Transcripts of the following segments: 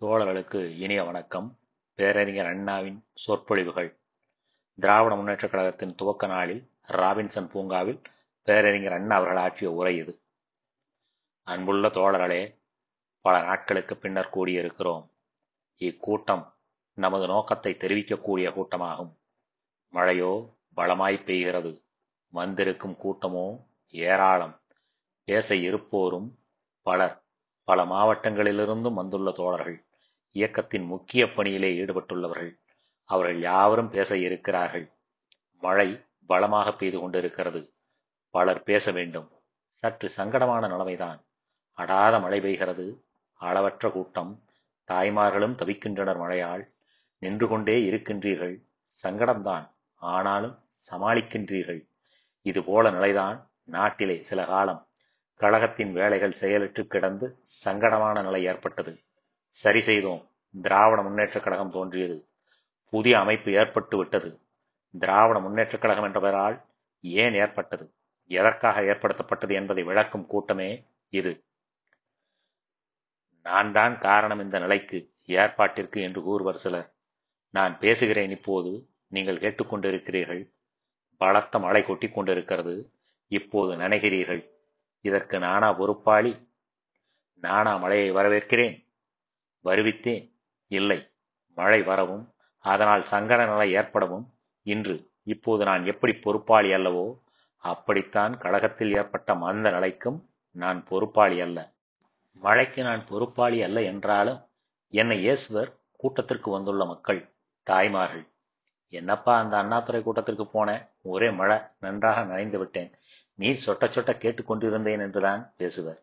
தோழர்களுக்கு இனிய வணக்கம். பேரறிஞர் அண்ணாவின் சொற்பொழிவுகள். திராவிட முன்னேற்றக் கழகத்தின் துவக்க நாளில் ராபின்சன் பூங்காவில் பேரறிஞர் அண்ணா அவர்கள் ஆற்றிய உரை இது. அன்புள்ள தோழர்களே பல நாட்களுக்கு பின்னர் கூடியிருக்கிறோம். இக்கூட்டம் நமது நோக்கத்தை தெரிவிக்கக்கூடிய கூட்டமாகும். மழையோ பலமாய் பெய்கிறது. வந்திருக்கும் கூட்டமோ ஏராளம். பேச இருப்போரும் பலர். பல மாவட்டங்களிலிருந்தும் வந்துள்ள தோழர்கள். இயக்கத்தின் முக்கிய பணியிலே ஈடுபட்டுள்ளவர்கள். அவர்கள் யாவரும் பேச இருக்கிறார்கள். மழை பலமாக பெய்து கொண்டிருக்கிறது. பலர் பேச வேண்டும். சற்று சங்கடமான நிலைமைதான். அடாத மழை பெய்கிறது. அளவற்ற கூட்டம். தாய்மார்களும் தவிக்கின்றனர் மழையால். நின்று கொண்டே இருக்கின்றீர்கள். சங்கடம்தான். ஆனாலும் சமாளிக்கின்றீர்கள். இது போல நிலைதான் நாட்டிலே சில காலம். கழகத்தின் வேலைகள் செயலற்று கிடந்து சங்கடமான நிலை ஏற்பட்டது. சரி செய்தோம். திராவிட முன்னேற்றக் கழகம் தோன்றியது. புதிய அமைப்பு ஏற்பட்டு விட்டது. திராவிட முன்னேற்றக் கழகம் என்ற பெயரால் ஏன் ஏற்பட்டது? எதற்காக ஏற்படுத்தப்பட்டது என்பதை விளக்கும் கூட்டமே இது. நான் தான் காரணம் இந்த நிலைக்கு ஏற்பாட்டிற்கு என்று கூறுவர் சிலர். நான் பேசுகிறேன் இப்போது நீங்கள் கேட்டுக்கொண்டிருக்கிறீர்கள். பலத்த மழை கொட்டி கொண்டிருக்கிறது. இப்போது நனைகிறீர்கள். இதற்கு நானா பொறுப்பாளி? நானா மழையை வரவேற்கிறேன். வருவித்தேன். இல்லை மழை வரவும் அதனால் சங்கட நிலை ஏற்படவும் இன்று இப்போது நான் எப்படி பொறுப்பாளி அல்லவோ அப்படித்தான் கழகத்தில் ஏற்பட்ட மந்த நிலைக்கும் நான் பொறுப்பாளி அல்ல. மழைக்கு நான் பொறுப்பாளி அல்ல என்றாலும் என்னை இயேசுவர் கூட்டத்திற்கு வந்துள்ள மக்கள் தாய்மார்கள் என்னப்பா அந்த அண்ணாத்துறை கூட்டத்திற்கு போனேன் ஒரே மழை நன்றாக நனைந்து விட்டேன். நீர் சொட்ட சொட்ட கேட்டுக்கொண்டிருந்தேன் என்றுதான் பேசுவர்.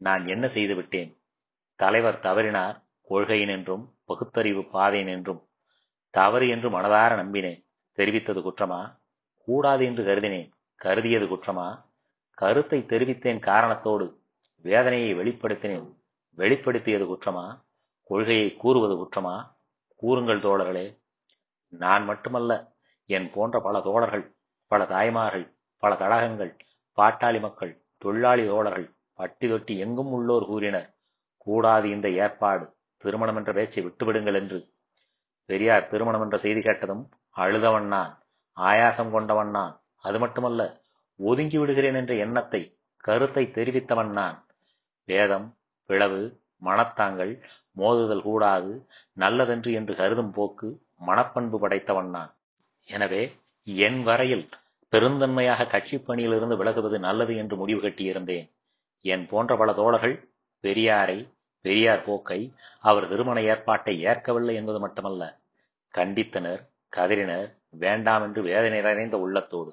நான் என்ன செய்து விட்டேன்? தலைவர் தவறினார். கொள்கையினின்றும் பகுத்தறிவு பாதையினின்றும் தவறு என்று மனதார நம்பினேன். தெரிவித்தது குற்றமா? கூடாது என்று கருதினேன். கருதியது குற்றமா? கருத்தை தெரிவித்தேன் காரணத்தோடு வேதனையை வெளிப்படுத்தினேன். வெளிப்படுத்தியது குற்றமா? கொள்கையை கூறுவது குற்றமா? கூறுங்கள் தோழர்களே. நான் மட்டுமல்ல என் போன்ற பல தோழர்கள் பல தாய்மார்கள் பல கழகங்கள் பாட்டாளி மக்கள் தொழிலாளி தோழர்கள் பட்டி தொட்டி எங்கும் உள்ளோர் கூறினர். கூடாது இந்த ஏற்பாடு. திருமணம் என்ற பேச்சை விட்டுவிடுங்கள் என்று. பெரியார் திருமணம் என்ற செய்தி கேட்டதும் அழுதவன் நான் ஆயாசம் கொண்டவன் நான் அது மட்டுமல்ல ஒதுங்கி விடுகிறேன் என்ற எண்ணத்தை கருத்தை தெரிவித்தவன் நான். வேதம் பிளவு மனத்தாங்கள் மோதுதல் கூடாது நல்லதென்று என்று கருதும் போக்கு மனப்பண்பு படைத்தவன் நான். எனவே என் வரையில் பெருந்தன்மையாக கட்சிப் பணியிலிருந்து விலகுவது நல்லது என்று முடிவு கட்டியிருந்தேன். என் போன்ற பல தோழர்கள் பெரியாரை பெரியார் போக்கை அவர் திருமண ஏற்பாட்டை ஏற்கவில்லை என்பது மட்டுமல்ல கண்டித்தனர் கதறினர் வேண்டாம் என்று வேதனை நிறைந்த உள்ளத்தோடு.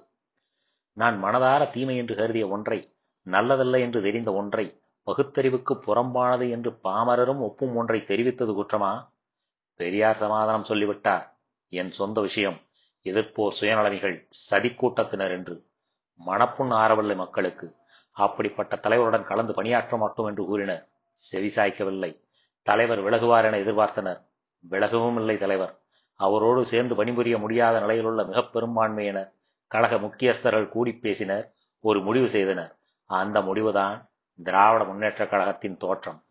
நான் மனதார தீமை என்று கருதிய ஒன்றை நல்லதல்ல என்று தெரிந்த ஒன்றை பகுத்தறிவுக்கு புறம்பானது என்று பாமரரும் ஒப்பும் ஒன்றை தெரிவித்தது குற்றமா? பெரியார் சமாதானம் சொல்லிவிட்டார். என் சொந்த விஷயம் எதிர்ப்போர் சுயநலமிகள் சதிக்கூட்டத்தினர் என்று. மனப்புண் ஆறவில்லை மக்களுக்கு. அப்படிப்பட்ட தலைவருடன் கலந்து பணியாற்ற மாட்டோம் என்று கூறினர். செவிசாய்க்கவில்லை தலைவர் விலகுவார் என எதிர்பார்த்தனர். விலகவும் இல்லை தலைவர். அவரோடு சேர்ந்து பணிபுரிய முடியாத நிலையிலுள்ள மிக பெரும்பான்மையினர் கழக முக்கியஸ்தர்கள் கூடி பேசினர். ஒரு முடிவு செய்தனர். அந்த முடிவுதான் திராவிட முன்னேற்றக் கழகத்தின் தோற்றம்.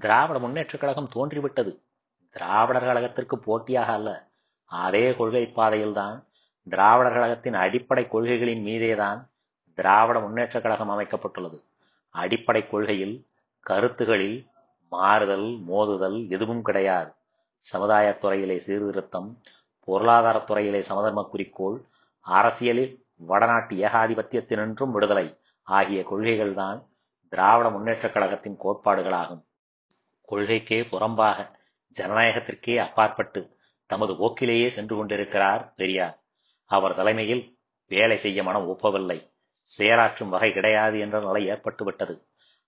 திராவிட முன்னேற்றக் கழகம் தோன்றிவிட்டது. திராவிடர் கழகத்திற்கு போட்டியாக அல்ல. அதே கொள்கை பாதையில்தான் திராவிடர் கழகத்தின் அடிப்படை கொள்கைகளின் மீதேதான் திராவிட முன்னேற்றக் கழகம் அமைக்கப்பட்டுள்ளது. அடிப்படை கொள்கையில் கருத்துகளில் மாறுதல் மோதுதல் எதுவும் கிடையாது. சமுதாயத் துறையிலே சீர்திருத்தம் பொருளாதாரத் துறையிலே சமதர்ம குறிக்கோள் அரசியலில் வடநாட்டு ஏகாதிபத்தியத்தினின்றும் விடுதலை ஆகிய கொள்கைகள்தான் திராவிட முன்னேற்றக் கழகத்தின் கோட்பாடுகளாகும். கொள்கைக்கே புறம்பாக ஜனநாயகத்திற்கே அப்பாற்பட்டு தமது போக்கிலேயே சென்று கொண்டிருக்கிறார் பெரியார். அவர் தலைமையில் வேலை செய்ய மனம் ஒப்பவில்லை. செயலாற்றும் வகை கிடையாது என்ற நிலை ஏற்பட்டுவிட்டது.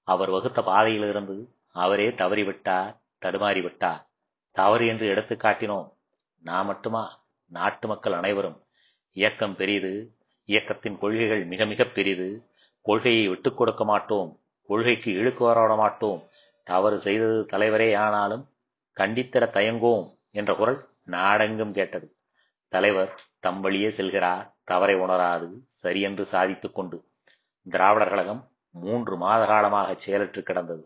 அவர் வகுத்த பாதையிலிருந்து அவரே தவறிவிட்டார் தடுமாறிவிட்டார். தவறு என்று எடுத்து காட்டினோம். நான் மட்டுமா? நாட்டு மக்கள் அனைவரும். இயக்கம் பெரிது. இயக்கத்தின் கொள்கைகள் மிக மிக பெரிது. கொள்கையை விட்டுக் கொடுக்க மாட்டோம். கொள்கைக்கு இழுக்கு வரவிட மாட்டோம். தவறு செய்தது தலைவரே ஆனாலும் கண்டித்திட தயங்கோம் என்ற குரல் நாடெங்கும் கேட்டது. தலைவர் தம் வழியே செல்கிறார். தவறை உணராது சரியென்று சாதித்துக் கொண்டு திராவிடர் கழகம் மூன்று மாத காலமாக செயலற்று கிடந்தது.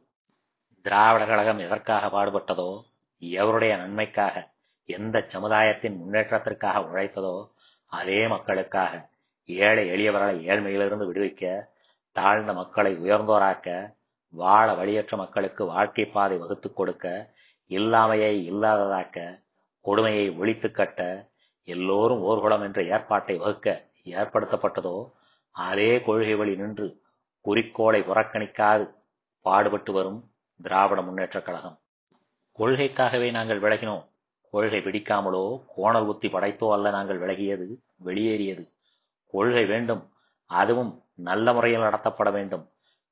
திராவிடர் கழகம் எதற்காக பாடுபட்டதோ எவருடைய நன்மைக்காக எந்த சமுதாயத்தின் முன்னேற்றத்திற்காக உழைத்ததோ அதே மக்களுக்காக ஏழை எளியவர்களை ஏழ்மையிலிருந்து விடுவிக்க தாழ்ந்த மக்களை உயர்ந்தோராக்க வாழ வழியற்ற மக்களுக்கு வாழ்க்கை பாதை வகுத்துக் கொடுக்க இல்லாமையை இல்லாததாக்க கொடுமையை ஒழித்து கட்ட எல்லோரும் ஓர்குளம் என்ற ஏற்பாட்டை வகுக்க ஏற்படுத்தப்பட்டதோ அதே கொள்கை வழி நின்று குறிக்கோளை புறக்கணிக்காது பாடுபட்டு வரும் திராவிட முன்னேற்றக் கழகம். கொள்கைக்காகவே நாங்கள் விலகினோம். கொள்கை பிடிக்காமலோ கோணல் குத்தி படைத்தோ அல்ல நாங்கள் விலகியது வெளியேறியது. கொள்கை வேண்டும் அதுவும் நல்ல முறையில் நடத்தப்பட வேண்டும்.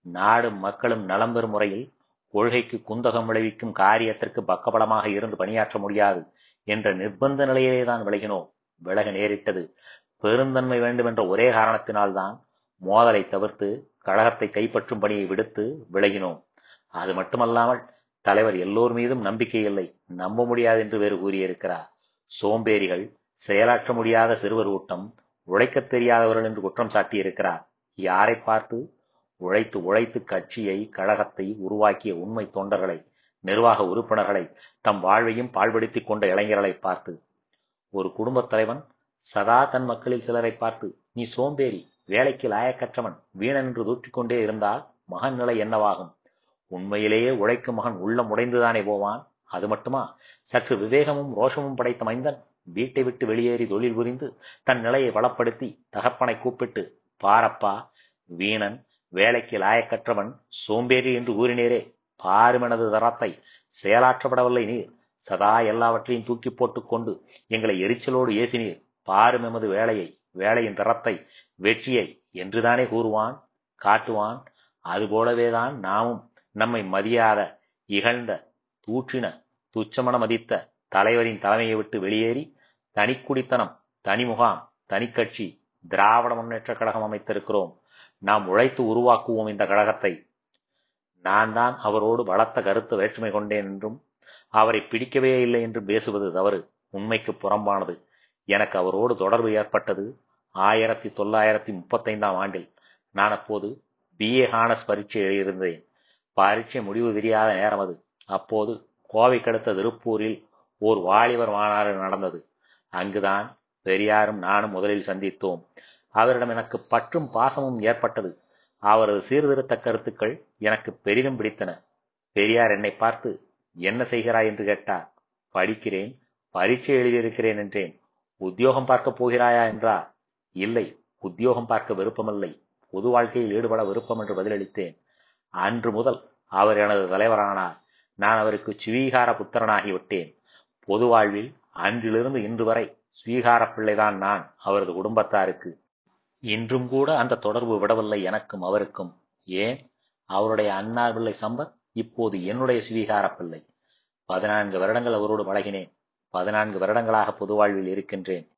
நாடும் மக்களும் நலம் பெறும் முறையில் கொள்கைக்கு குந்தகம் விளைவிக்கும் காரியத்திற்கு பக்கபலமாக இருந்து பணியாற்ற முடியாது. என்ற நிர்பந்த நிலையிலே தான் விலகினோம். விலக நேரிட்டது. பெருந்தன்மை வேண்டும் என்ற ஒரே காரணத்தினால்தான் மோதலை தவிர்த்து கழகத்தை கைப்பற்றும் பணியை விடுத்து விலகினோம். அது மட்டுமல்லாமல் தலைவர் எல்லோர் மீதும் நம்பிக்கை இல்லை. நம்ப முடியாது என்று வேறு கூறியிருக்கிறார். சோம்பேறிகள் செயலாற்ற முடியாத சிறுவர் கூட்டம் உழைக்கத் தெரியாதவர்கள் என்று குற்றம் சாட்டியிருக்கிறார். யாரை பார்த்து? உழைத்து உழைத்து கட்சியை கழகத்தை உருவாக்கிய உண்மை தொண்டர்களை நிர்வாக உறுப்பினர்களை தம் வாழ்வையும் பாழ்படுத்திக் கொண்ட இளைஞர்களை பார்த்து ஒரு குடும்பத் தலைவன் சதா தன் மக்களில் சிலரை பார்த்து நீ சோம்பேறி வேலைக்கு லாயக்கற்றவன் வீணன் என்று தூற்றிக்கொண்டே இருந்தால் மகன் நிலை என்னவாகும்? உண்மையிலேயே உழைக்கும் மகன் உள்ளம் உடைந்துதானே போவான்? அது மட்டுமா? சற்று விவேகமும் ரோஷமும் படைத்த மைந்தன் வீட்டை விட்டு வெளியேறி தொழில் புரிந்து தன் நிலையை வளப்படுத்தி தகப்பனை கூப்பிட்டு பாரப்பா வீணன் வேலைக்கு லாயக்கற்றவன் சோம்பேறி என்று கூறினீரே பாருமெனது தரத்தை செயலாற்றப்படவில்லை நீர். சதா எல்லாவற்றையும் தூக்கி போட்டுக்கொண்டு எங்களை எரிச்சலோடு ஏசினீர். நீர் எமது வேலையை வேலையின் தரத்தை வெற்றியை என்றுதானே கூறுவான் காட்டுவான். அதுபோலவேதான் நாமும் நம்மை மதியாத இகழ்ந்த தூற்றின துச்சமன மதித்த தலைவரின் தலைமையை விட்டு வெளியேறி தனிக்குடித்தனம் தனி முகாம் தனிக்கட்சி திராவிட முன்னேற்றக் கழகம் அமைத்திருக்கிறோம். நாம் உழைத்து உருவாக்குவோம் இந்த கழகத்தை. நான் தான் அவரோடு பலத்த கருத்து வேற்றுமை கொண்டேன் என்றும் அவரை பிடிக்கவே இல்லை என்று பேசுவது தவறு. உண்மைக்கு புறம்பானது. எனக்கு அவரோடு தொடர்பு ஏற்பட்டது ஆயிரத்தி தொள்ளாயிரத்தி முப்பத்தைந்தாம் ஆண்டில். நான் அப்போது பிஏ ஹானஸ் பரீட்சை எழுதியிருந்தேன். பரீட்சை முடிவு தெரியாத நேரம் அது. அப்போது கோவைக்கடுத்த திருப்பூரில் ஓர் வாலிபர் மாநாடு நடந்தது. அங்குதான் பெரியாரும் நானும் முதலில் சந்தித்தோம். அவரிடம் எனக்கு பற்றும் பாசமும் ஏற்பட்டது. அவரது சீர்திருத்த கருத்துக்கள் எனக்கு பெரிதும் பிடித்தன. பெரியார் என்னை பார்த்து என்ன செய்கிறாய்? என்று கேட்டார். படிக்கிறேன் பரீட்சை எழுதியிருக்கிறேன் என்றேன். உத்தியோகம் பார்க்க போகிறாயா என்றார் இல்லை உத்தியோகம் பார்க்க விருப்பமில்லை. பொது வாழ்க்கையில் ஈடுபட விருப்பம் என்று பதிலளித்தேன். அன்று முதல் அவர் எனது தலைவரானார். நான் அவருக்கு சுவீகார புத்திரனாகிவிட்டேன் பொது வாழ்வில் அன்றிலிருந்து இன்று வரை ஸ்வீகார பிள்ளைதான் நான் அவரது குடும்பத்தாருக்கு. இன்றும் கூட அந்த தொடர்பு விடவில்லை எனக்கும் அவருக்கும். ஏன்? அவருடைய அண்ணா பிள்ளை சம்பத் இப்போது என்னுடைய ஸ்வீகார பிள்ளை. பதினான்கு வருடங்கள் அவரோடு பழகினேன். பதினான்கு வருடங்களாக பொது வாழ்வில் இருக்கின்றேன்.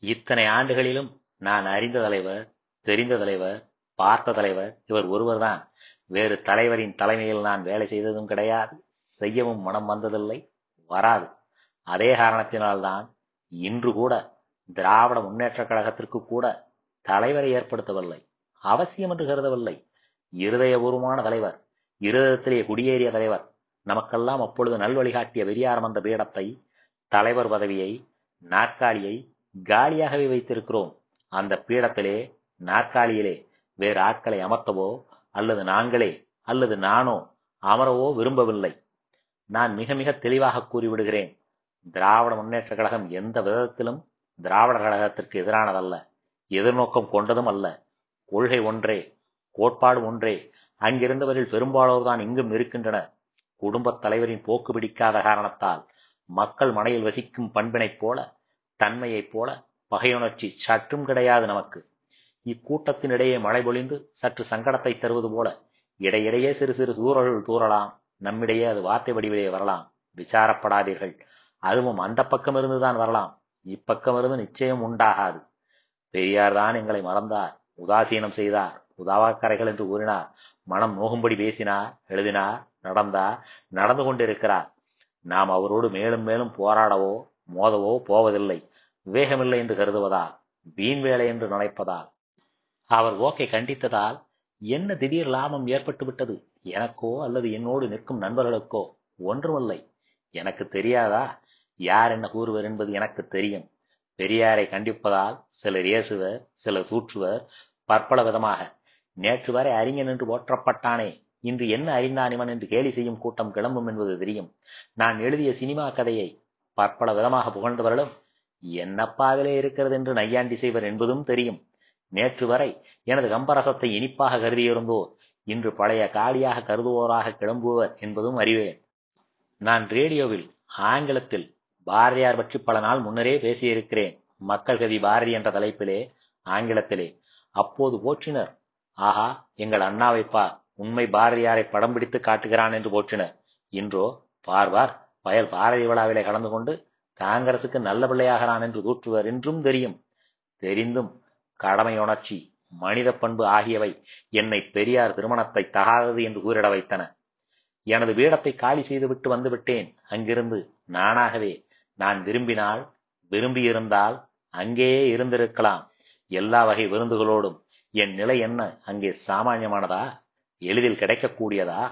இத்தனை ஆண்டுகளிலும் நான் அறிந்த தலைவர் தெரிந்த தலைவர் பார்த்த தலைவர் இவர் ஒருவர்தான். வேறு தலைவரின் தலைமையில் நான் வேலை செய்ததும் கிடையாது. செய்யவும் மனம் வந்ததில்லை. வராது. அதே காரணத்தினால்தான் இன்று கூட திராவிட முன்னேற்றக் கழகத்திற்கு கூட தலைவரை ஏற்படுத்தவில்லை. அவசியம் என்று கருதவில்லை. இருதயபூர்வமான தலைவர் இருதயத்திலே குடியேறிய தலைவர் நமக்கெல்லாம் அப்பொழுது நல்வழிகாட்டிய வெறியாரம் அந்த பீடத்தை தலைவர் பதவியை நாற்காலியை காலியாகவே வைத்திருக்கிறோம். அந்த பீடத்திலே நாற்காலியிலே வேறு ஆட்களை அமர்த்தவோ அல்லது நாங்களே அல்லது நானோ அமரவோ விரும்பவில்லை. நான் மிக மிக தெளிவாக கூறிவிடுகிறேன். திராவிட முன்னேற்ற கழகம் எந்த விதத்திலும் திராவிட கழகத்திற்கு எதிரானதல்ல. எதிர்நோக்கம் கொண்டதும் அல்ல. கொள்கை ஒன்றே கோட்பாடு ஒன்றே. அங்கிருந்தவரில் பெரும்பாலோர்தான் இங்கும் இருக்கின்றனர். குடும்பத் தலைவரின் போக்கு பிடிக்காத காரணத்தால் மக்கள் மனையில் வசிக்கும் பண்பினைப் போல தன்மையைப் போல பகையுணர்ச்சி சற்றும் கிடையாது நமக்கு. இக்கூட்டத்தினிடையே மழை பொழிந்து சற்று சங்கடத்தை தருவது போல இடையிடையே சிறு சிறு தூறல்கள் தூறலாம். நம்மிடையே அது வார்த்தை வடிவிலே வரலாம். விசாரப்படாதீர்கள். அதுவும் அந்த பக்கம் இருந்துதான் வரலாம். இப்பக்கம் இருந்து நிச்சயம் உண்டாகாது. பெரியார் தான் எங்களை மறந்தார். உதாசீனம் செய்தார். உதாவாக்கரைகள் என்று கூறினார். மனம் நோகும்படி பேசினார் எழுதினார் நடந்தார் நடந்து கொண்டிருக்கிறார். நாம் அவரோடு மேலும் மேலும் போராடவோ மோதவோ போவதில்லை. விவேகமில்லை என்று கருதுவதால் வீண் வேலை என்று நினைப்பதால். அவர் ஓக்கை கண்டித்ததால் என்ன திடீர் லாபம் ஏற்பட்டு விட்டது எனக்கோ அல்லது என்னோடு நிற்கும் நண்பர்களுக்கோ ஒன்றுமில்லை. எனக்கு தெரியாதா? யார் என்ன கூறுவர் என்பது எனக்கு தெரியும். பெரியாரை கண்டிப்பதால் சிலர் ஏசுவர் சிலர் தூற்றுவர் பற்பல விதமாக. நேற்று வரை அறிஞன் என்று போற்றப்பட்டானே. இன்று என்ன அறிந்தான் இவன் என்று கேலி செய்யும் கூட்டம் கிளம்பும் என்பது தெரியும். நான் எழுதிய சினிமா கதையை பற்பல விதமாக புகழ்ந்தவர்களும் என்னப்பாகலே இருக்கிறது? என்று நையாண்டி செய்வர் என்பதும் தெரியும். நேற்று வரை எனது கம்பரசத்தை இனிப்பாக கருதியிருந்தோர். இன்று பழைய காலியாக கருதுவோராக கிளம்புவர் என்பதும் அறிவேன். நான் ரேடியோவில் ஆங்கிலத்தில் பாரதியார் பற்றி பல நாள் முன்னரே பேசியிருக்கிறேன். மக்கள் கவி பாரதி என்ற தலைப்பிலே ஆங்கிலத்திலே. அப்போது போற்றினர். ஆஹா எங்கள் அண்ணாவை பார் உண்மை பாரதியாரை படம் பிடித்து காட்டுகிறான் என்று போற்றினர். இன்றோ பார்வார் பயல் பாரதி விழாவிலே கலந்து கொண்டு காங்கிரசுக்கு நல்ல பிள்ளையாகிறான் என்று தூற்றுவர் என்றும் தெரியும். தெரிந்தும் கடமை உணர்ச்சி மனித பண்பு ஆகியவை என்னை பெரியார் திருமணத்தை தகாதது என்று கூறிட வைத்தன. எனது வீடத்தை காலி செய்துவிட்டு வந்துவிட்டேன் அங்கிருந்து நானாகவே நான் விரும்பினால் விரும்பியிருந்தால் அங்கேயே இருந்திருக்கலாம். எல்லா வகை விருந்துகளோடும். என் நிலை என்ன? அங்கே சாமானியமானதா? எளிதில் கிடைக்கக்கூடியதா?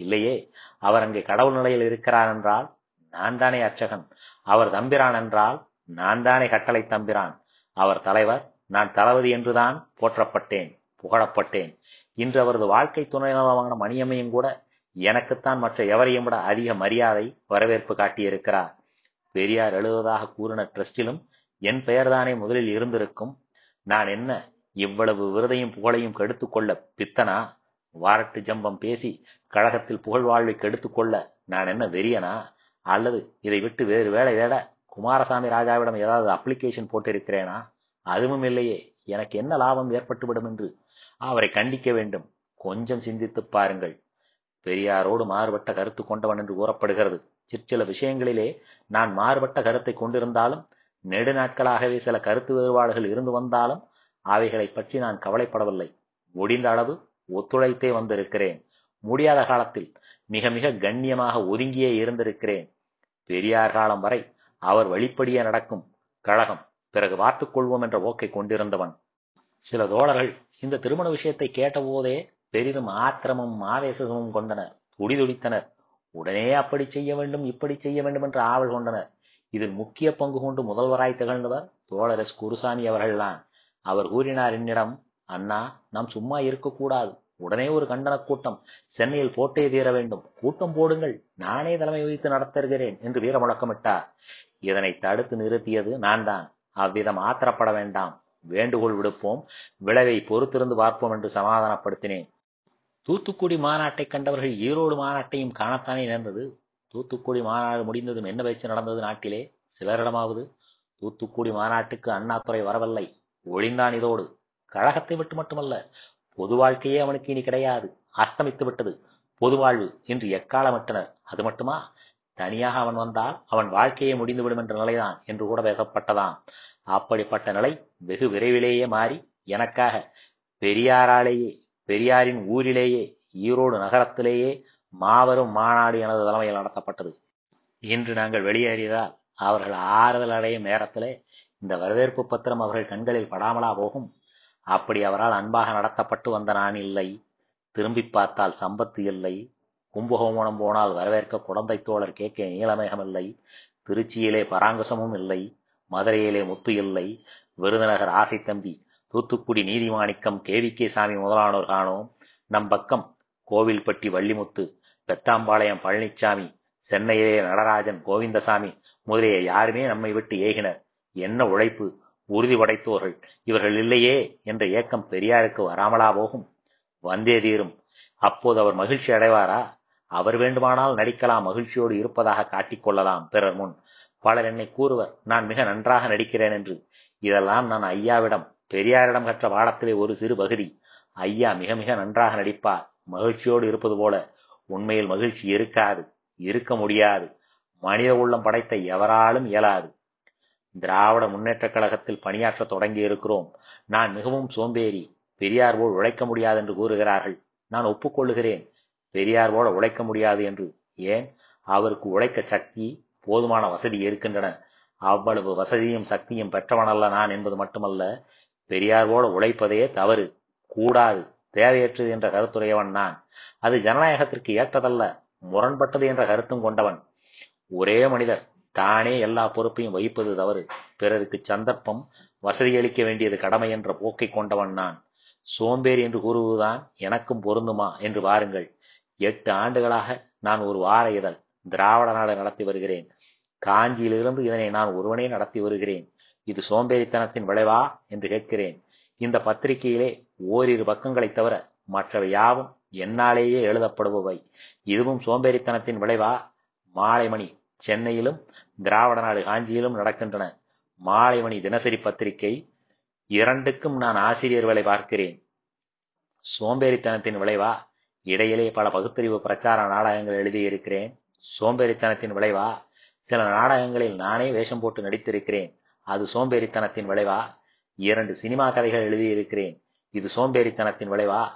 இல்லையே. அவர் அங்கே கடவுள் நிலையில் இருக்கிறார் என்றால் நான் தானே அர்ச்சகன். அவர் தம்பிரான் என்றால் நான் தானே கட்டளை தம்பிரான். அவர் தலைவர் நான் தளபதி என்றுதான் போற்றப்பட்டேன் புகழப்பட்டேன். இன்று அவரது வாழ்க்கை துணைநலமான மணியம்மையும் கூட எனக்குத்தான் மற்ற எவரையும் விட அதிக மரியாதை வரவேற்பு காட்டியிருக்கிறார். பெரியார் எழுவதாக கூறின ட்ரஸ்டிலும் என் பெயர்தானே முதலில் இருந்திருக்கும். நான் என்ன இவ்வளவு விருதையும் புகழையும் கெடுத்துக்கொள்ள பித்தனா வாரட்டு ஜம்பம் பேசி கழகத்தில் புகழ் வாழ்வை கெடுத்துக்கொள்ள நான் என்ன வெறியனா? அல்லது இதை விட்டு வேறு வேலை தேட குமாரசாமி ராஜாவிடம் ஏதாவது அப்ளிகேஷன் போட்டிருக்கிறேனா? அதுவும் இல்லையே எனக்கு என்ன லாபம் ஏற்பட்டுவிடும் என்று அவரை கண்டிக்க வேண்டும். கொஞ்சம் சிந்தித்து பாருங்கள். பெரியாரோடு மாறுபட்ட கருத்து கொண்டவன் என்று கூறப்படுகிறது. சிற்சில விஷயங்களிலே நான் மாறுபட்ட கருத்தை கொண்டிருந்தாலும் நெடுநாட்களாகவே சில கருத்து வேறுபாடுகள் இருந்து வந்தாலும் அவைகளை பற்றி நான் கவலைப்படவில்லை. முடிந்த அளவு ஒத்துழைத்தே வந்திருக்கிறேன். முடியாத காலத்தில் மிக மிக கண்ணியமாக ஒதுங்கியே இருந்திருக்கிறேன். பெரியார் காலம் வரை அவர் வழிப்படியே நடக்கும் கழகம் பிறகு பார்த்துக் கொள்வோம் என்ற ஓக்கை கொண்டிருந்தவன். சில தோழர்கள் இந்த திருமண விஷயத்தை கேட்டபோதே பெரிதும் ஆத்திரமும் ஆவேசமும் கொண்டனர். துடிதுடித்தனர். உடனே அப்படி செய்ய வேண்டும் இப்படி செய்ய வேண்டும் என்று ஆவல் கொண்டனர். இதில் முக்கிய பங்கு கொண்டு முதல்வராய் திகழ்ந்தவர் தோழர் எஸ் குருசாமி அவர்கள்தான். அவர் கூறினார் என்னிடம் அண்ணா நாம் சும்மா இருக்கக்கூடாது. உடனே ஒரு கண்டன கூட்டம். சென்னையில் போட்டே தீர வேண்டும். கூட்டம் போடுங்கள். நானே தலைமை வகித்து நடத்துகிறேன் என்று வீர முழக்கமிட்டார் இதனை தடுத்து நிறுத்தியது நான் தான் அவ்விதம் ஆத்திரப்பட வேண்டாம். வேண்டுகோள் விடுப்போம். விளைவை பொறுத்திருந்து பார்ப்போம் என்று சமாதானப்படுத்தினேன். தூத்துக்குடி மாநாட்டை கண்டவர்கள் ஈரோடு மாநாட்டையும் காணத்தானே நேர்ந்தது தூத்துக்குடி மாநாடு முடிந்ததும் என்ன பேச்சு நடந்தது நாட்டிலே? சிலரிடமாவது தூத்துக்குடி மாநாட்டுக்கு அண்ணாதுரை வரவில்லை. ஒழிந்தான் இதோடு. கழகத்தை விட்டு மட்டுமல்ல பொது வாழ்க்கையே அவனுக்கு இனி கிடையாது. அஸ்தமித்து விட்டது. பொது வாழ்வு என்று எக்காலமிட்டனர் அது மட்டுமா? தனியாக அவன் வந்தால் அவன் வாழ்க்கையே முடிந்துவிடும் என்ற நிலைதான் என்று கூட பேசப்பட்டதாம். அப்படிப்பட்ட நிலை வெகு விரைவிலேயே மாறி எனக்காக பெரியாராலேயே பெரியாரின் ஊரிலேயே ஈரோடு நகரத்திலேயே மாபெரும் மாநாடு எனது தலைமையில் நடத்தப்பட்டது. இன்று நாங்கள் வெளியேறியதால் அவர்கள் ஆறுதல் அடையும் நேரத்திலே இந்த வரவேற்பு பத்திரம் அவர்கள் கண்களில் படாமலா போகும். அப்படி அவரால் அன்பாக நடத்தப்பட்டு வந்த நான் இல்லை. திரும்பி பார்த்தால் சம்பத்து இல்லை. கும்பகோணம் போனால் வரவேற்க குழந்தை தோழர் கே. கே. நீலமேகம் இல்லை. திருச்சியிலே பராங்குசமும் இல்லை. மதுரையிலே முத்து இல்லை. Virudhunagar Aasai Thambi Thoothukudi Neethimanickam K V K Sami முதலானோர் காணோம். நம் பக்கம் கோவில்பட்டி வள்ளிமுத்து பெத்தாம்பாளையம் பழனிச்சாமி சென்னையிலே நடராஜன் கோவிந்தசாமி முதலிய யாருமே நம்மை விட்டு ஏகினர். என்ன உழைப்பு உறுதி படைத்தோர்கள் இவர்கள் இல்லையே என்ற ஏக்கம் பெரியாருக்கு வராமலா போகும்? வந்தே தீரும். அப்போது அவர் மகிழ்ச்சி அடைவாரா? அவர் வேண்டுமானால் நடிக்கலாம் மகிழ்ச்சியோடு இருப்பதாக காட்டிக்கொள்ளலாம் பிறர் முன். பலர் என்னை கூறுவர் நான் மிக நன்றாக நடிக்கிறேன் என்று. இதெல்லாம் நான் ஐயாவிடம் பெரியாரிடம் கற்ற பாடத்திலே ஒரு சிறு பகுதி. ஐயா மிக மிக நன்றாக நடிப்பார். மகிழ்ச்சியோடு இருப்பது போல உண்மையில் மகிழ்ச்சி இருக்காது இருக்க முடியாது. மனித உள்ளம் படைத்த எவராலும் இயலாது. திராவிட முன்னேற்றக் கழகத்தில் பணியாற்ற தொடங்கி இருக்கிறோம். நான் மிகவும் சோம்பேறி பெரியார் போல் உழைக்க முடியாது என்று கூறுகிறார்கள். நான் ஒப்புக்கொள்ளுகிறேன் பெரியார் போல உழைக்க முடியாது என்று. ஏன்? அவருக்கு உழைக்க சக்தி போதுமான வசதி இருக்கின்றன. அவ்வளவு வசதியும் சக்தியும் பெற்றவனல்ல நான் என்பது மட்டுமல்ல பெரியார் போல உழைப்பதே தவறு கூடாது தேவையற்றது என்ற கருத்துடையவன் நான். அது ஜனநாயகத்திற்கு ஏற்றதல்ல முரண்பட்டது என்ற கருத்தும் கொண்டவன். ஒரே மனிதர் தானே எல்லா பொறுப்பையும் வகிப்பது தவறு. பிறருக்கு சந்தர்ப்பம் வசதியளிக்க வேண்டியது கடமை என்ற போக்கை கொண்டவன் நான். சோம்பேறி என்று கூறுவதுதான் எனக்கும் பொருந்துமா என்று பாருங்கள் எட்டு ஆண்டுகளாக நான் ஒரு வார இதழ் திராவிட நாடு நடத்தி வருகிறேன். காஞ்சியிலிருந்து இதனை நான் ஒருவனே நடத்தி வருகிறேன். இது சோம்பேறித்தனத்தின் விளைவா என்று கேட்கிறேன். இந்த பத்திரிகையிலே ஓரிரு பக்கங்களைத் தவிர மற்றவை யாவும் என்னாலேயே எழுதப்படுபவை. இதுவும் சோம்பேறித்தனத்தின் விளைவா? மாலைமணி சென்னையிலும் திராவிட நாடு காஞ்சியிலும் நடக்கின்றன. மாலைமணி தினசரி பத்திரிகை. இரண்டுக்கும் நான் ஆசிரியர் வேலை பார்க்கிறேன். சோம்பேறித்தனத்தின் விளைவா? இடையிலே பல பகுத்தறிவு பிரச்சார நாடகங்கள் எழுதியிருக்கிறேன். சோம்பேறித்தனத்தின் விளைவா? சில நாடகங்களில் நானே வேஷம் போட்டு நடித்திருக்கிறேன். அது சோம்பேறித்தனத்தின் விளைவா? இரண்டு சினிமா கதைகள் எழுதியிருக்கிறேன். இது சோம்பேறித்தனத்தின் விளைவா?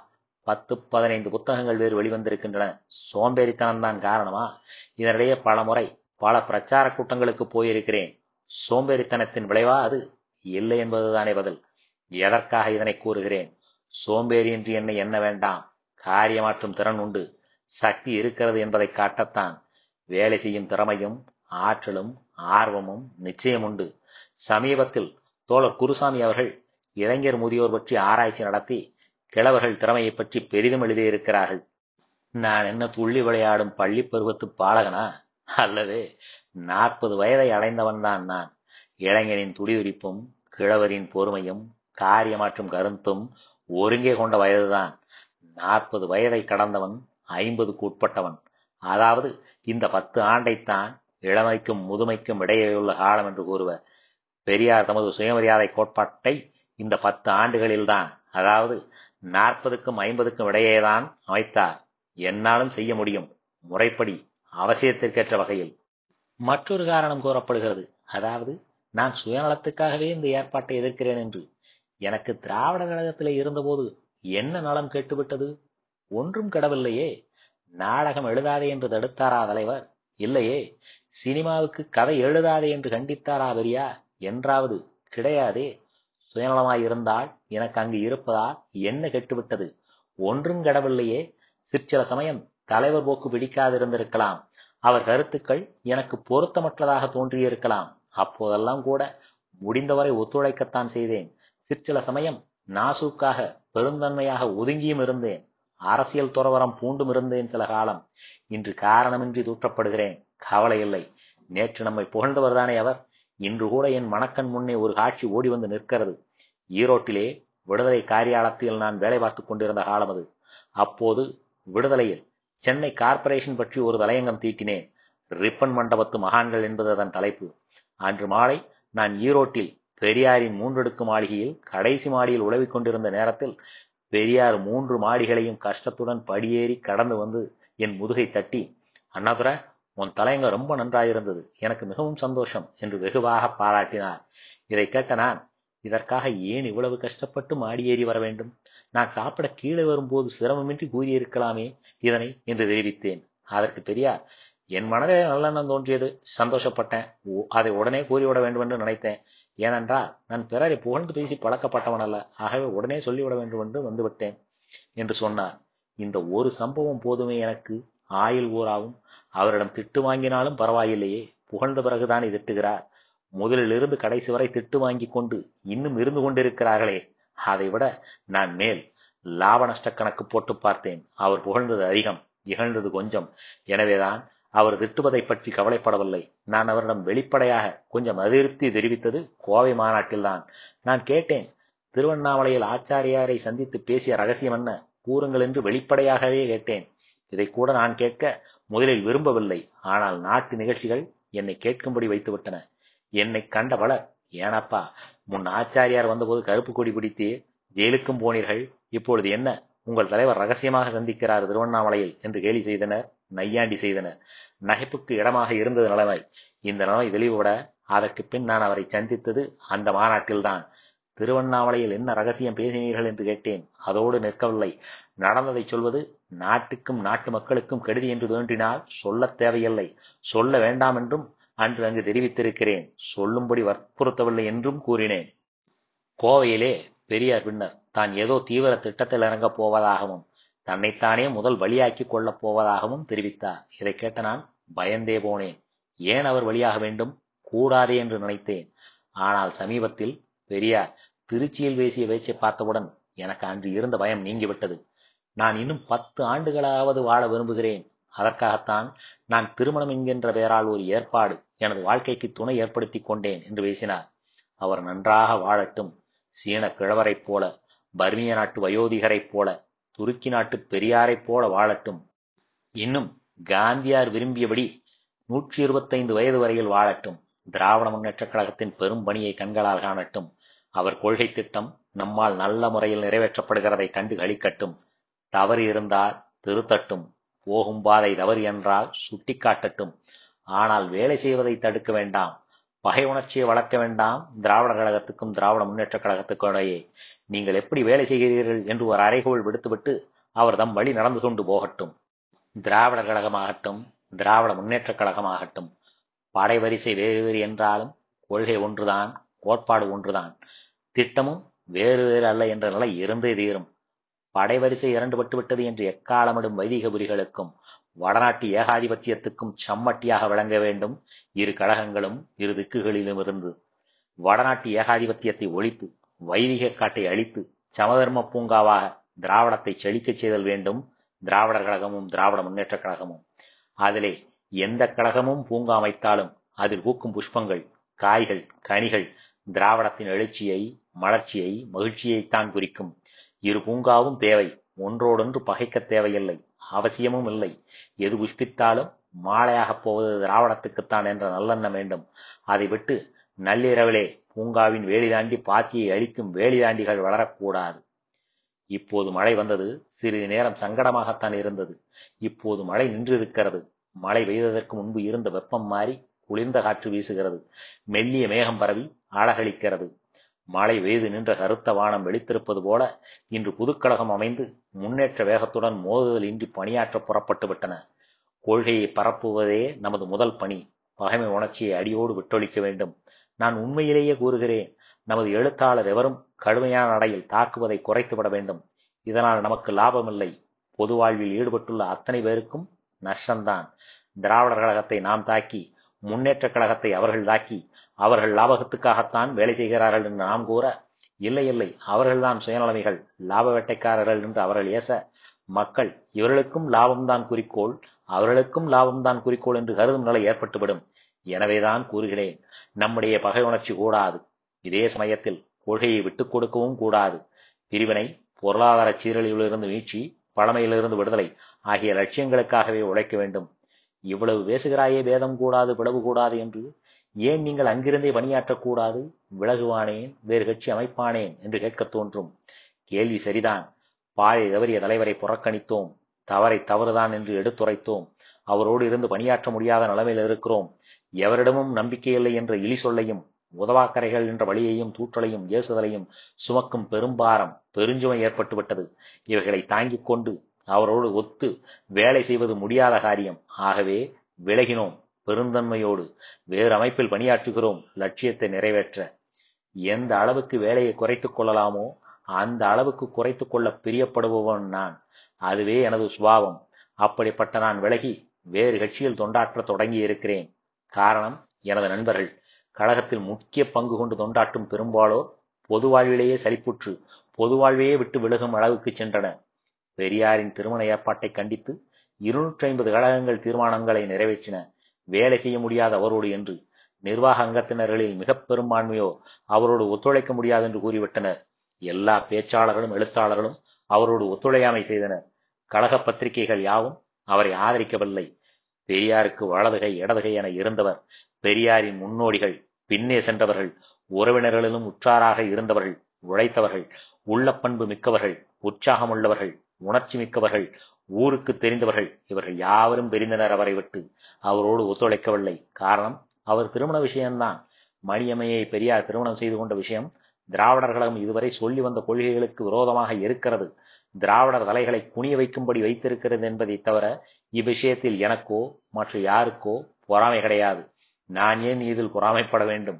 பத்து பதினைந்து புத்தகங்கள் வேறு வெளிவந்திருக்கின்றன. சோம்பேறித்தனம் தான் காரணமா? இதனிடையே பல முறை பல பிரச்சார கூட்டங்களுக்கு போயிருக்கிறேன். சோம்பேறித்தனத்தின் விளைவா அது? இல்லை என்பதுதானே பதில். எதற்காக இதனை கூறுகிறேன்? சோம்பேறி என்று என்னை என்ன வேண்டாம். காரியமாற்றும் திறன் உண்டு. சக்தி இருக்கிறது என்பதை காட்டத்தான். வேலை செய்யும் திறமையும் ஆற்றலும் ஆர்வமும் நிச்சயம் உண்டு. சமீபத்தில் தோழர் குருசாமி அவர்கள் இளைஞர் முதியோர் பற்றி ஆராய்ச்சி நடத்தி கிழவர்கள் திறமையை பற்றி பெரிதும் எழுதியிருக்கிறார்கள் நான் என்ன துள்ளி விளையாடும் பள்ளி பருவத்து பாலகனா? அல்லது நாற்பது வயதை அடைந்தவன் தான் நான். இளைஞனின் துடிதுடிப்பும் கிழவரின் பொறுமையும் காரியமாற்றும் கருத்தும் ஒருங்கே கொண்ட வயதுதான். நாற்பது வயதை கடந்தவன் ஐம்பதுக்கு உட்பட்டவன். அதாவது இந்த பத்து ஆண்டைத்தான் இளமைக்கும் முதுமைக்கும் இடையேயுள்ள காலம் என்று கூறுவர். பெரியார் தமது சுயமரியாதை கோட்பாட்டை இந்த பத்து ஆண்டுகளில்தான் அதாவது நாற்பதுக்கும் ஐம்பதுக்கும் இடையேதான் அமைத்தார். என்னாலும் செய்ய முடியும். முறைப்படி அவசியத்திற்கேற்ற வகையில். மற்றொரு காரணம் கூறப்படுகிறது. அதாவது நான் சுயநலத்துக்காகவே இந்த ஏற்பாட்டை எதிர்க்கிறேன் என்று. எனக்கு திராவிட கழகத்திலே இருந்தபோது என்ன நலம் கேட்டுவிட்டது? ஒன்றும் கெடவில்லையே. நாடகம் எழுதாதே என்று தடுத்தாரா தலைவர்? இல்லையே. சினிமாவுக்கு கதை எழுதாதே என்று கண்டித்தாரா பெரியார்? என்றாவது கிடையாதே. சுயநலமாயிருந்தால் எனக்கு அங்கு இருப்பதால் என்ன கெட்டுவிட்டது? ஒன்றும் கெடவில்லையே சிற்சில சமயம் தலைவர் போக்கு பிடிக்காதிருந்திருக்கலாம். அவர் கருத்துக்கள் எனக்கு பொருத்தமற்றதாக தோன்றியிருக்கலாம். அப்போதெல்லாம் கூட முடிந்தவரை ஒத்துழைக்கத்தான் செய்தேன். சிற்சில சமயம் நாசூக்காக பெருந்தன்மையாக ஒதுங்கியும் இருந்தேன். அரசியல் துறவரம் பூண்டும் இருந்தேன் சில காலம். இன்று காரணமின்றி தூற்றப்படுகிறேன். கவலை இல்லை. நேற்று நம்மை புகழ்ந்தவர்தானே அவர். இன்று கூட என் மணக்கண் முன்னே ஒரு காட்சி ஓடி வந்து நிற்கிறது. ஈரோட்டிலே விடுதலை காரியாலயத்தில் நான் வேலை பார்த்துக் கொண்டிருந்த காலம் அது. அப்போது விடுதலையில் சென்னை கார்ப்பரேஷன் பற்றி ஒரு தலையங்கம் தீட்டினேன். ரிப்பன் மண்டபத்து மகான்கள் என்பது அதன் தலைப்பு. அன்று மாலை நான் ஈரோட்டில் பெரியாரின் மூன்றடுக்கு மாளிகையில் கடைசி மாடியில் உழவிக் கொண்டிருந்த நேரத்தில் பெரியார் மூன்று மாடிகளையும் கஷ்டத்துடன் படியேறி கடந்து வந்து என் முதுகை தட்டி அண்ணாதுரை உன் தலையங்க ரொம்ப நன்றாயிருந்தது. எனக்கு மிகவும் சந்தோஷம் என்று வெகுவாக பாராட்டினார் இதை கேட்ட நான் இதற்காக ஏன் இவ்வளவு கஷ்டப்பட்டு மாடி ஏறி வர வேண்டும்? நான் சாப்பிட கீழே வரும்போது சிரமமின்றி கூறியிருக்கலாமே இதனை என்று தெரிவித்தேன். அதற்கு பெரியார் என் மனதிலே நல்லெண்ணம் தோன்றியது. சந்தோஷப்பட்டேன். அதை உடனே கூறிவிட வேண்டும் என்று நினைத்தேன். ஏனென்றால் நான் பிறரை புகழ்ந்து பேசி பழக்கப்பட்டவன் அல்ல. ஆகவே உடனே சொல்லிவிட வேண்டும் என்று வந்துவிட்டேன் என்று சொன்னார். இந்த ஒரு சம்பவம் போதுமே எனக்கு? ஆயுள் ஊராவும் அவரிடம் திட்டு வாங்கினாலும் பரவாயில்லையே புகழ்ந்த பிறகுதான் திட்டுகிறார். முதலிலிருந்து கடைசி வரை திட்டு வாங்கி கொண்டு இன்னும் இருந்து கொண்டிருக்கிறார்களே. அதை விட நான் மேல் லாப நஷ்ட கணக்கு போட்டு பார்த்தேன். அவர் புகழ்ந்தது அதிகம் இகழ்ந்தது கொஞ்சம். எனவேதான் அவர் திட்டுவதை பற்றி கவலைப்படவில்லை. நான் அவரிடம் வெளிப்படையாக கொஞ்சம் அதிருப்தி தெரிவித்தது கோவை மாநாட்டில்தான். நான் கேட்டேன் திருவண்ணாமலையில் ஆச்சாரியாரை சந்தித்து பேசிய ரகசியம் என்ன? கூறுங்கள் என்று வெளிப்படையாகவே கேட்டேன். இதை கூட நான் கேட்க முதலில் விரும்பவில்லை. ஆனால் நாட்டு நிகழ்ச்சிகள் என்னை கேட்கும்படி வைத்துவிட்டன. என்னை கண்ட பலர் ஏனப்பா முன் ஆச்சாரியார் வந்தபோது கருப்பு கொடி பிடித்து ஜெயிலுக்கும் போனீர்கள். இப்பொழுது என்ன? உங்கள் தலைவர் ரகசியமாக சந்திக்கிறார் திருவண்ணாமலையில் என்று கேலி செய்தனர் நையாண்டி செய்தனர். நகைப்புக்கு இடமாக இருந்தது நிலைமை. இந்த நிலைமை வெளிவிட அதற்கு பின் நான் அவரை சந்தித்தது அந்த மாநாட்டில்தான். திருவண்ணாமலையில் என்ன ரகசியம் பேசினீர்கள்? என்று கேட்டேன். அதோடு நிற்கவில்லை. நடந்ததை சொல்வது நாட்டுக்கும் நாட்டு மக்களுக்கும் கெடுதி என்று தோன்றினால் சொல்லத் தேவையில்லை. சொல்ல வேண்டாம் என்றும் அன்று அங்கு தெரிவித்திருக்கிறேன். சொல்லும்படி வற்புறுத்தவில்லை என்றும் கூறினேன். கோவையிலே பெரியார் பின்னர் தான் ஏதோ தீவிர திட்டத்தில் இறங்கப் போவதாகவும் தன்னைத்தானே முதல் வழியாக்கிக் கொள்ளப் போவதாகவும் தெரிவித்தார். இதை கேட்ட நான் பயந்தே போனேன். ஏன் அவர் வழியாக வேண்டும்? கூடாதே என்று நினைத்தேன். ஆனால் சமீபத்தில் பெரியார் திருச்சியில் பேசிய பேச்சை பார்த்தவுடன் எனக்கு அன்று இருந்த பயம் நீங்கிவிட்டது. நான் இன்னும் பத்து ஆண்டுகளாவது வாழ விரும்புகிறேன். அதற்காகத்தான் நான் திருமணம் என்கின்ற பெயரால் ஒரு ஏற்பாடு எனது வாழ்க்கைக்கு துணை ஏற்படுத்திக் கொண்டேன் என்று பேசினார். அவர் நன்றாக வாழட்டும். சீன கிழவரைப் போல பர்மிய நாட்டு வயோதிகரைப் போல துருக்கி நாட்டு பெரியாரைப் போல வாழட்டும். இன்னும் காந்தியார் விரும்பியபடி நூற்றி இருபத்தைந்து வயது வரையில் வாழட்டும். திராவிட முன்னேற்றக் கழகத்தின் பெரும் பணியை கண்களால் காணட்டும். அவர் கொள்கை திட்டம் நம்மால் நல்ல முறையில் நிறைவேற்றப்படுகிறதை கண்டு களிக்கட்டும். தவறு இருந்தால் திருத்தட்டும் போகும் பாதை தவறு என்றால் சுட்டிக்காட்டட்டும். ஆனால் வேலை செய்வதை தடுக்க வேண்டாம். பகை உணர்ச்சியை வளர்க்க வேண்டாம். திராவிட கழகத்துக்கும் திராவிட முன்னேற்றக் கழகத்துக்கும் இடையே நீங்கள் எப்படி வேலை செய்கிறீர்கள் என்று ஒரு அறைகோள் விடுத்துவிட்டு அவர் தம் வழி நடந்து கொண்டு போகட்டும். திராவிடர் கழகமாகட்டும் திராவிட முன்னேற்றக் கழகமாகட்டும் படை வரிசை வேறு வேறு என்றாலும் கொள்கை ஒன்றுதான் கோட்பாடு ஒன்றுதான். திட்டமும் வேறு வேறு அல்ல என்ற நிலை இருந்தே தீரும். படைவரிசை இரண்டுபட்டு விட்டது என்று எக்காலமிடும் வைதிகபுரிகளுக்கும் வடநாட்டு ஏகாதிபத்தியத்துக்கும் சம்மட்டியாக விளங்க வேண்டும். இரு கழகங்களும் இரு திக்குகளிலும் இருந்து வடநாட்டு ஏகாதிபத்தியத்தை ஒழித்து வைதிக காட்டை அழித்து சமதர்ம பூங்காவாக திராவிடத்தை செழிக்கச் செய்தல் வேண்டும். திராவிடர் கழகமும் திராவிட முன்னேற்றக் கழகமும். அதிலே எந்த கழகமும் பூங்கா அமைத்தாலும் அதில் பூக்கும் புஷ்பங்கள் காய்கள் கனிகள் திராவிடத்தின் எழுச்சியை மலர்ச்சியை மகிழ்ச்சியைத்தான் குறிக்கும். இரு பூங்காவும் தேவை. ஒன்றோடொன்று பகைக்க தேவையில்லை. அவசியமும் இல்லை. எது புஷ்பித்தாலும் மாலையாகப் போவது திராவிடத்துக்குத்தான் என்ற நல்லெண்ணம் வேண்டும். அதை விட்டு நள்ளிரவிலே பூங்காவின் வேலி தாண்டி பாத்தியை அழிக்கும் வேலி தாண்டிகள் வளரக்கூடாது. இப்போது மழை வந்தது. சிறிது நேரம் சங்கடமாகத்தான் இருந்தது. இப்போது மழை நின்றிருக்கிறது. மழை பெய்ததற்கு முன்பு இருந்த வெப்பம் மாறி குளிர்ந்த காற்று வீசுகிறது. மெல்லிய மேகம் பரவி அழகளிக்கிறது மழை பெய்து நின்ற கருத்த வானம் வெளித்திருப்பது போல இன்று புதுக்கழகம் அமைந்து முன்னேற்ற வேகத்துடன் மோதுதல் இன்றி பணியாற்ற புறப்பட்டு விட்டன. கொள்கையை பரப்புவதே நமது முதல் பணி. பகைமை உணர்ச்சியை அடியோடு விட்டொழிக்க வேண்டும். நான் உண்மையிலேயே கூறுகிறேன் நமது எழுத்தாளர் எவரும் கடுமையான நடையில் தாக்குவதை குறைத்துவிட வேண்டும். இதனால் நமக்கு லாபமில்லை. பொது வாழ்வில் ஈடுபட்டுள்ள அத்தனை பேருக்கும் நஷ்டம்தான். திராவிடர் கழகத்தை நாம் தாக்கி முன்னேற்றக் கழகத்தை அவர்கள் தாக்கி அவர்கள் லாபகத்துக்காகத்தான் வேலை செய்கிறார்கள் என்று நாம் கூற இல்லை இல்லை அவர்கள்தான் சுயநலமிகள் லாப வேட்டைக்காரர்கள் என்று அவர்கள் ஏச மக்கள் இவர்களுக்கும் லாபம்தான் குறிக்கோள் அவர்களுக்கும் லாபம்தான் குறிக்கோள் என்று கருதும் நிலை ஏற்பட்டுவிடும். எனவேதான் கூறுகிறேன் நம்முடைய பகை உணர்ச்சி கூடாது. இதே சமயத்தில் கொள்கையை விட்டுக் கொடுக்கவும் கூடாது. பிரிவினை பொருளாதார சீரழிவிலிருந்து மீட்சி பழமையிலிருந்து விடுதலை ஆகிய லட்சியங்களுக்காகவே உழைக்க வேண்டும். இவ்வளவு பேசுகிறாயே பேதம் கூடாது பிளவு கூடாது என்று ஏன் நீங்கள் அங்கிருந்தே பணியாற்றக்கூடாது விலகுவானேன் வேறு கட்சி அமைப்பானேன் என்று கேட்கத் தோன்றும். கேள்வி சரிதான். பாதை தவறிய தலைவரை புறக்கணித்தோம். தவறை தவறுதான் என்று எடுத்துரைத்தோம். அவரோடு இருந்து பணியாற்ற முடியாத நிலைமையில் இருக்கிறோம். எவரிடமும் நம்பிக்கையில்லை என்ற இழி சொல்லையும் உதவாக்கரைகள் என்ற வழியையும் தூற்றலையும் ஏசுதலையும் சுமக்கும் பெரும்பாரம் பெருஞ்சுமை ஏற்பட்டுவிட்டது. இவைகளை தாங்கிக் கொண்டு அவரோடு ஒத்து வேலை செய்வது முடியாத காரியம். ஆகவே விலகினோம் பெருந்தன்மையோடு. வேறு அமைப்பில் பணியாற்றுகிறோம். லட்சியத்தை நிறைவேற்ற. எந்த அளவுக்கு வேலையை குறைத்துக் கொள்ளலாமோ அந்த அளவுக்கு குறைத்துக் கொள்ள பிரியப்படுபவன் நான். அதுவே எனது சுபாவம். அப்படிப்பட்ட நான் விலகி வேறு கட்சியில் தொண்டாற்ற தொடங்கி இருக்கிறேன் காரணம் எனது நண்பர்கள். கழகத்தில் முக்கிய பங்கு கொண்டு தொண்டாற்றும் பெரும்பாலோர் பொது வாழ்விலேயே சலிப்புற்று பொது வாழ்வையே விட்டு விலகும் அளவுக்கு சென்றனர். பெரியாரின் திருமண ஏற்பாட்டை கண்டித்து இருநூற்றி ஐம்பது கழகங்கள் தீர்மானங்களை நிறைவேற்றின வேலை செய்ய முடியாத அவரோடு என்று நிர்வாக அங்கத்தினர்களில் மிக பெரும்பான்மையோர் அவரோடு ஒத்துழைக்க முடியாது என்று கூறிவிட்டனர். எல்லா பேச்சாளர்களும் எழுத்தாளர்களும் அவரோடு ஒத்துழையாமை செய்தனர். கழக பத்திரிகைகள் யாவும் அவரை ஆதரிக்கவில்லை. பெரியாருக்கு வலதுகை இடதுகை என இருந்தவர் பெரியாரின் முன்னோடிகள். பின்னே சென்றவர்கள் உறவினர்களிலும் உற்றாராக இருந்தவர்கள் உழைத்தவர்கள் உள்ள பண்பு மிக்கவர்கள் உற்சாகமுள்ளவர்கள். உணர்ச்சி மிக்கவர்கள் ஊருக்கு தெரிந்தவர்கள் இவர்கள் யாவரும் பிரிந்தனர் அவரை விட்டு. அவரோடு ஒத்துழைக்கவில்லை. காரணம் அவர் திருமண விஷயம்தான். மணியம்மையை பெரியார் திருமணம் செய்து கொண்ட விஷயம் திராவிடர் கழகம் இதுவரை சொல்லி வந்த கொள்கைகளுக்கு விரோதமாக இருக்கிறது. திராவிடர் தலைகளை குனிய வைக்கும்படி வைத்திருக்கிறது என்பதை தவிர இவ்விஷயத்தில் எனக்கோ மற்ற யாருக்கோ பொறாமை கிடையாது. நான் ஏன் இதில் பொறாமைப்பட வேண்டும்?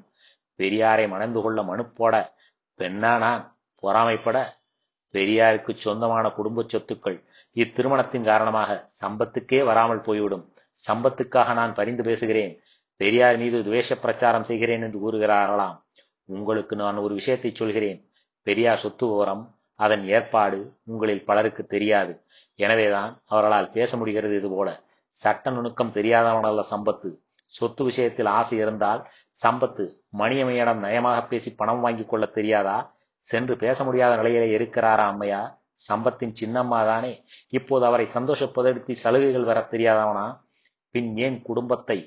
பெரியாரை மணந்து கொள்ள மனு போட பெண்ணா நான்? பொறாமைப்பட பெரியாருக்கு சொந்தமான குடும்ப சொத்துக்கள் இத்திருமணத்தின் காரணமாக சம்பத்துக்கே வராமல் போய்விடும். சம்பத்துக்காக நான் பரிந்து பேசுகிறேன். பெரியார் மீது துவேஷ பிரச்சாரம் செய்கிறேன் என்று கூறுகிறார்களாம். உங்களுக்கு நான் ஒரு விஷயத்தை சொல்கிறேன். பெரியார் சொத்து விவரம் அதன் ஏற்பாடு உங்களில் பலருக்கு தெரியாது. எனவேதான் அவர்களால் பேச முடிகிறது இது போல சட்ட நுணுக்கம் தெரியாதவனல்ல சம்பத்து. சொத்து விஷயத்தில் ஆசை இருந்தால் சம்பத்து மணியமையிடம் நயமாக பேசி பணம் வாங்கிக் கொள்ள தெரியாதா? சென்று பேச முடியாத நிலையிலே இருக்கிறாரா அம்மையா? சம்பத்தின் சின்னம்மா தானே இப்போது அவரை சந்தோஷப்படுத்தி சலுகைகள் வர தெரியாதவனா? பின் ஏன் குடும்பத்தை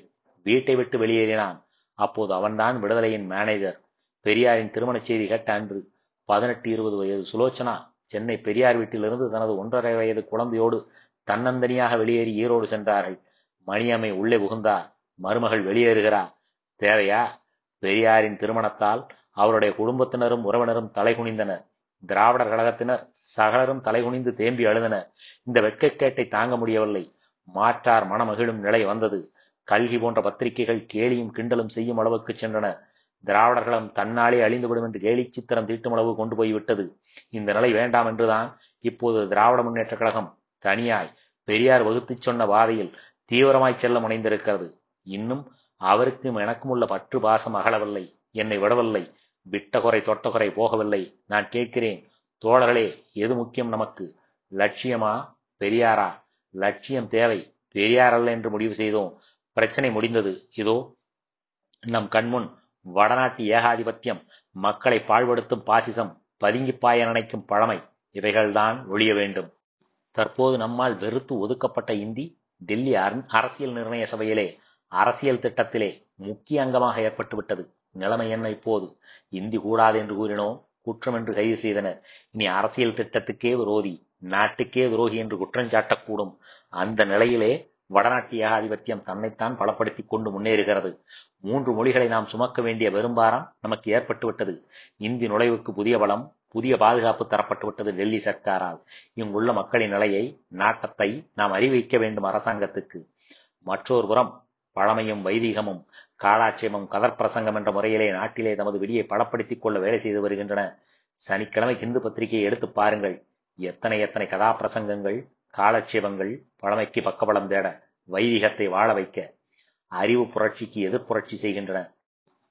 வீட்டை விட்டு வெளியேறினான்? அப்போது அவன்தான் விடுதலையின் மேனேஜர் பெரியாரின் திருமணச் செய்தி கேட்ட அன்று பதினெட்டு இருபது வயது சுலோச்சனா சென்னை பெரியார் வீட்டிலிருந்து தனது ஒன்றரை வயது குழந்தையோடு தன்னந்தனியாக வெளியேறி ஈரோடு சென்றார்கள். மணியம்மை உள்ளே புகுந்தார். மருமகள் வெளியேறுகிறார் தேவையா? பெரியாரின் திருமணத்தால் அவருடைய குடும்பத்தினரும் உறவினரும் தலைகுனிந்தனர் திராவிடர் கழகத்தினர் சகலரும் தலைகுனிந்து தேம்பி அழுதன. இந்த வெட்கக்கேட்டை தாங்க முடியவில்லை. மாற்றார் மனமகிழும் நிலை வந்தது. கல்கி போன்ற பத்திரிகைகள் கேலியும் கிண்டலும் செய்யும் அளவுக்கு சென்றன. திராவிடர்களும் தன்னாலே அழிந்துவிடும் என்று கேலி சித்திரம் தீட்டும் அளவு கொண்டு போய்விட்டது இந்த நிலை வேண்டாம் என்றுதான் இப்போது திராவிட முன்னேற்ற கழகம் தனியாய் பெரியார் வகுத்துச் சொன்ன பாதையில் தீவிரமாய் செல்ல முனைந்திருக்கிறது இன்னும் அவருக்கும் எனக்கும் உள்ள பற்று பாசம் அகலவில்லை. என்னை விடவில்லை. விட்டகுறை தொட்டகுறை போகவில்லை. நான் கேட்கிறேன் தோழர்களே எது முக்கியம் நமக்கு? லட்சியமா? பெரியாரா? லட்சியம் தேவை. பெரியார் அல்ல என்று முடிவு செய்தோம். பிரச்சனை முடிந்தது. இதோ நம் கண்முன் வடநாட்டு ஏகாதிபத்தியம் மக்களை பாழ்படுத்தும் பாசிசம் பதுங்கி பாய நினைக்கும் பழமை இவைகள்தான் ஒழிய வேண்டும். தற்போது நம்மால் வெறுத்து ஒதுக்கப்பட்ட இந்தி டெல்லி அரசியல் நிர்ணய சபையிலே அரசியல் திட்டத்திலே முக்கிய அங்கமாக ஏற்பட்டுவிட்டது. நிலைமை என்ன இப்போது? இந்தி கூடாது என்று கூறினோம் குற்றம் என்று கைது செய்தனர். இனி அரசியல் திட்டத்துக்கே விரோதி நாட்டுக்கே துரோகி என்று குற்றம் சாட்டக்கூடும். அந்த நிலையிலே வடநாட்டு ஏகாதிபத்தியம் தன்னைத்தான் பலப்படுத்திக் கொண்டு முன்னேறுகிறது. மூன்று மொழிகளை நாம் சுமக்க வேண்டிய பெரும்பாரம் நமக்கு ஏற்பட்டுவிட்டது இந்தி நுழைவுக்கு புதிய பலம் புதிய பாதுகாப்பு தரப்பட்டுவிட்டது டெல்லி சர்க்காரால். இங்குள்ள மக்களின் நிலையை நாட்டத்தை நாம் அறிவிக்க வேண்டும் அரசாங்கத்துக்கு. மற்றொரு புறம் பழமையும் வைதீகமும். காலாட்சேபம் கதற்பிரசங்கம் என்ற முறையிலே நாட்டிலே தமது விடியை படப்படுத்திக் கொள்ள வேலை செய்து வருகின்றன. சனிக்கிழமை இந்து பத்திரிகையை எடுத்து பாருங்கள். எத்தனை எத்தனை கதாபிரசங்கங்கள் காலட்சேபங்கள் பழமைக்கு பக்கபலம் தேட வைதிகத்தை வாழ வைக்க அறிவு புரட்சிக்கு எதிர்ப்புரட்சி செய்கின்றன.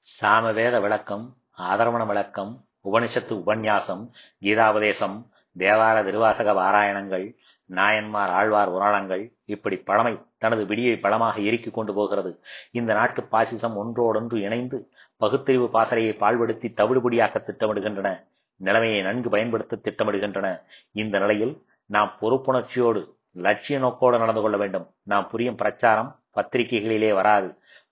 சாமவேத விளக்கம் ஆதரவண விளக்கம் உபனிஷத்து உபன்யாசம் கீதாபதேசம் தேவார திருவாசக பாராயணங்கள் நாயன்மார் ஆழ்வார் உராணங்கள் இப்படி பழமை தனது விடியை பலமாக எரிக்கிக் கொண்டு போகிறது. இந்த நாட்டு பாசிசம் ஒன்றோடொன்று இணைந்து பகுத்தறிவு பாசறையை பாழ்படுத்தி தவிடுபடியாக்க திட்டமிடுகின்றன. நிலைமையை நன்கு பயன்படுத்த திட்டமிடுகின்றன. இந்த நிலையில் நாம் பொறுப்புணர்ச்சியோடு லட்சிய நோக்கோடு நடந்து கொள்ள வேண்டும். நாம் புரியும் பிரச்சாரம் பத்திரிகைகளிலே வராது.